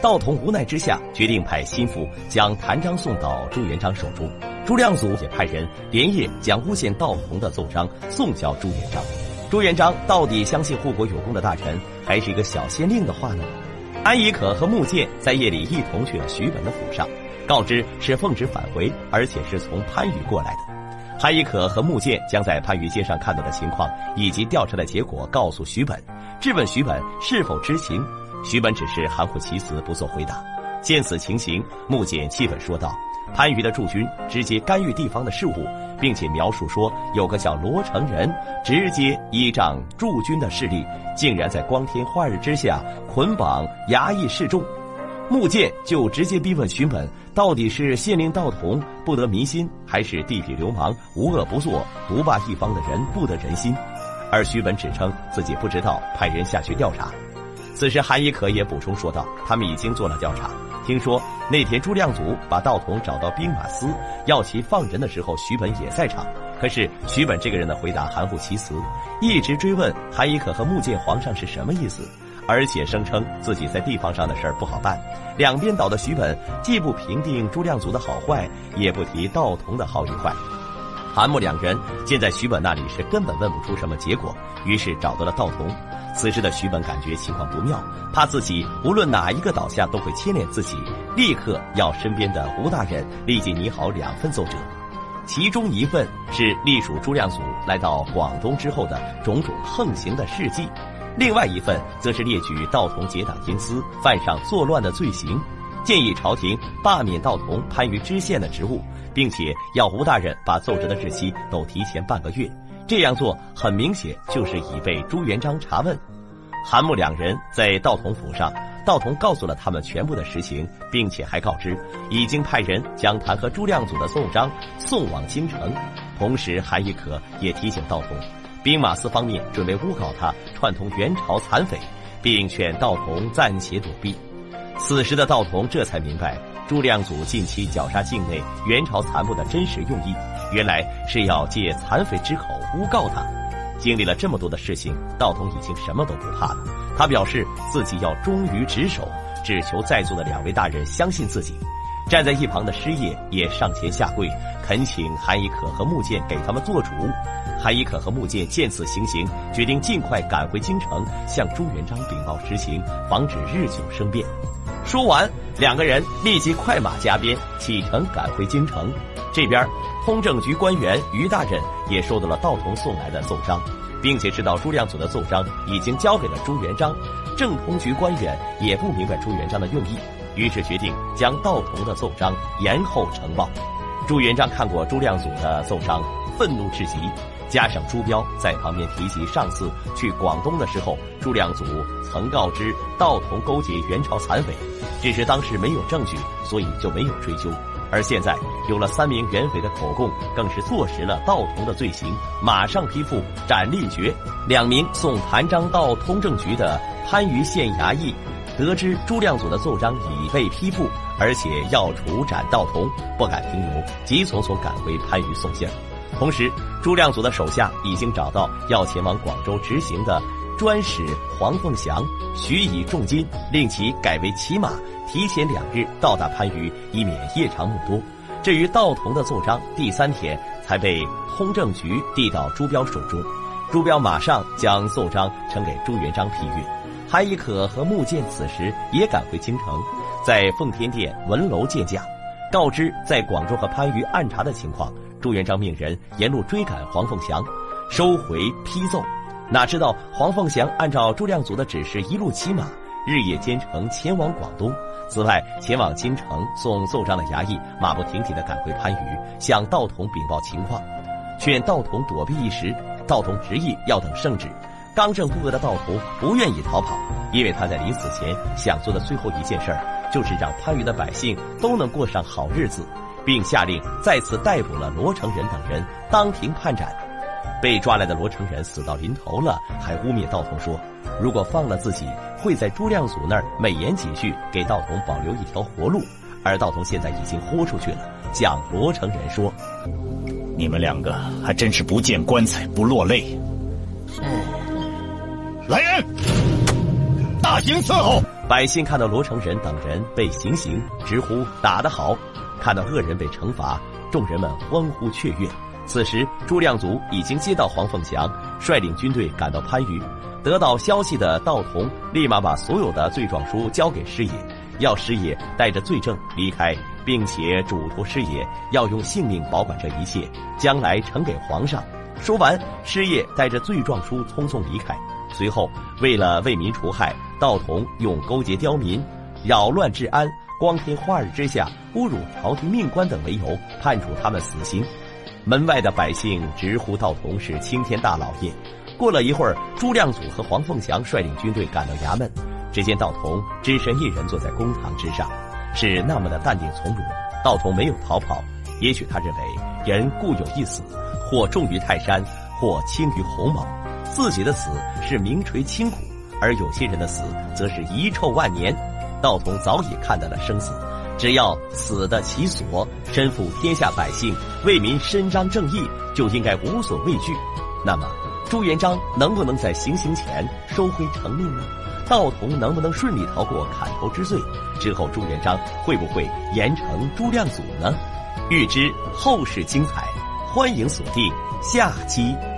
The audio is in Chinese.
道童无奈之下，决定派心腹将谭章送到朱元璋手中。朱亮祖也派人连夜将诬陷道童的奏章送交朱元璋。朱元璋到底相信护国有功的大臣，还是一个小县令的话呢？安以可和穆剑在夜里一同去了徐本的府上，告知是奉旨返回，而且是从番禺过来的。安以可和穆剑将在番禺街上看到的情况以及调查的结果告诉徐本，质问徐本是否知情。徐本只是含糊其辞，不做回答。见此情形，穆简气愤说道。番禺的驻军直接干预地方的事务，并且描述说有个叫罗成人直接依仗驻军的势力，竟然在光天化日之下捆绑衙役示众。穆剑就直接逼问徐本，到底是县令道童不得民心，还是地痞流氓无恶不作、独霸一方的人不得人心？而徐本只称自己不知道，派人下去调查。此时韩一可也补充说道：“他们已经做了调查。”听说那天朱亮祖把道童找到兵马司要其放人的时候，徐本也在场。可是徐本这个人的回答含糊其辞，一直追问韩一可和穆剑皇上是什么意思，而且声称自己在地方上的事儿不好办。两边倒的徐本既不评定朱亮祖的好坏，也不提道童的好与坏。韩穆两人见在徐本那里是根本问不出什么结果，于是找到了道童。此时的徐本感觉情况不妙，怕自己无论哪一个倒下都会牵连自己，立刻要身边的吴大人立即拟好两份奏折，其中一份是隶属朱亮祖来到广东之后的种种横行的事迹，另外一份则是列举道童结党营私、犯上作乱的罪行，建议朝廷罢免道统番禺知县的职务，并且要吴大人把奏折的日期都提前半个月。这样做很明显就是已被朱元璋查问。韩穆两人在道统府上，道统告诉了他们全部的实情，并且还告知已经派人将弹劾朱亮祖的奏章送往京城。同时，韩亦可也提醒道统，兵马司方面准备诬告他串通元朝残匪，并劝道统暂且躲避。此时的道童这才明白朱亮祖近期绞杀境内元朝残部的真实用意。原来是要借残匪之口诬告他。经历了这么多的事情，道童已经什么都不怕了。他表示自己要忠于职守，只求在座的两位大人相信自己。站在一旁的师爷也上前下跪，恳请韩一可和穆剑给他们做主。韩一可和穆剑见此情形，决定尽快赶回京城，向朱元璋禀报实情，防止日久生变。说完，两个人立即快马加鞭启程赶回京城。这边，通政局官员于大人也收到了道童送来的奏章，并且知道朱亮祖的奏章已经交给了朱元璋。政通局官员也不明白朱元璋的用意，于是决定将道童的奏章延后呈报。朱元璋看过朱亮祖的奏章，愤怒至极。加上朱标在旁边提及，上次去广东的时候，朱亮祖曾告知道童勾结元朝残匪，只是当时没有证据，所以就没有追究。而现在有了三名元匪的口供，更是坐实了道童的罪行，马上批复斩立决。两名送谭章到通政局的番禺县衙役，得知朱亮祖的奏章已被批复，而且要处斩道童，不敢停留，急匆匆赶回番禺送信。同时，朱亮祖的手下已经找到要前往广州执行的专使黄凤祥，许以重金，令其改为骑马，提前两日到达番禺，以免夜长梦多。至于道童的奏章，第三天才被通政局递到朱标手中，朱标马上将奏章呈给朱元璋批阅。韩亦可和穆剑此时也赶回京城，在奉天殿文楼见驾，告知在广州和番禺暗查的情况。朱元璋命人沿路追赶黄凤祥，收回批奏。哪知道黄凤祥按照朱亮祖的指示，一路骑马，日夜兼程前往广东。此外，前往京城送奏章的衙役马不停蹄地赶回番禺，向道统禀报情况，劝道统躲避一时。道统执意要等圣旨。刚正不阿的道童不愿意逃跑，因为他在临死前想做的最后一件事儿，就是让番禺的百姓都能过上好日子。并下令再次逮捕了罗成仁等人，当庭判斩。被抓来的罗成仁死到临头了，还污蔑道童说，如果放了自己，会在朱亮祖那儿美言几句，给道童保留一条活路。而道童现在已经豁出去了，向罗成仁说：“你们两个还真是不见棺材不落泪。”哎来人，大刑伺候！百姓看到罗成仁等人被行刑，直呼打得好；看到恶人被惩罚，众人们欢呼雀跃。此时，朱亮祖已经接到黄凤祥率领军队赶到番禺。得到消息的道童立马把所有的罪状书交给师爷，要师爷带着罪证离开，并且嘱托师爷要用性命保管这一切，将来呈给皇上。说完，师爷带着罪状书匆匆离开。随后，为了为民除害，道童用勾结刁民、扰乱治安、光天化日之下侮辱朝廷命官等为由，判处他们死刑。门外的百姓直呼道童是青天大老爷。过了一会儿，朱亮祖和黄凤祥率领军队赶到衙门，只见道童只身一人坐在公堂之上，是那么的淡定从容。道童没有逃跑，也许他认为人固有一死，或重于泰山，或轻于鸿毛。自己的死是名垂千古，而有些人的死则是遗臭万年。道童早已看到了生死，只要死得其所，身负天下百姓，为民伸张正义，就应该无所畏惧。那么。朱元璋能不能在行刑前收回成命呢？道童能不能顺利逃过砍头之罪？之后朱元璋会不会严惩朱亮祖呢？欲知后事精彩，欢迎锁定下期。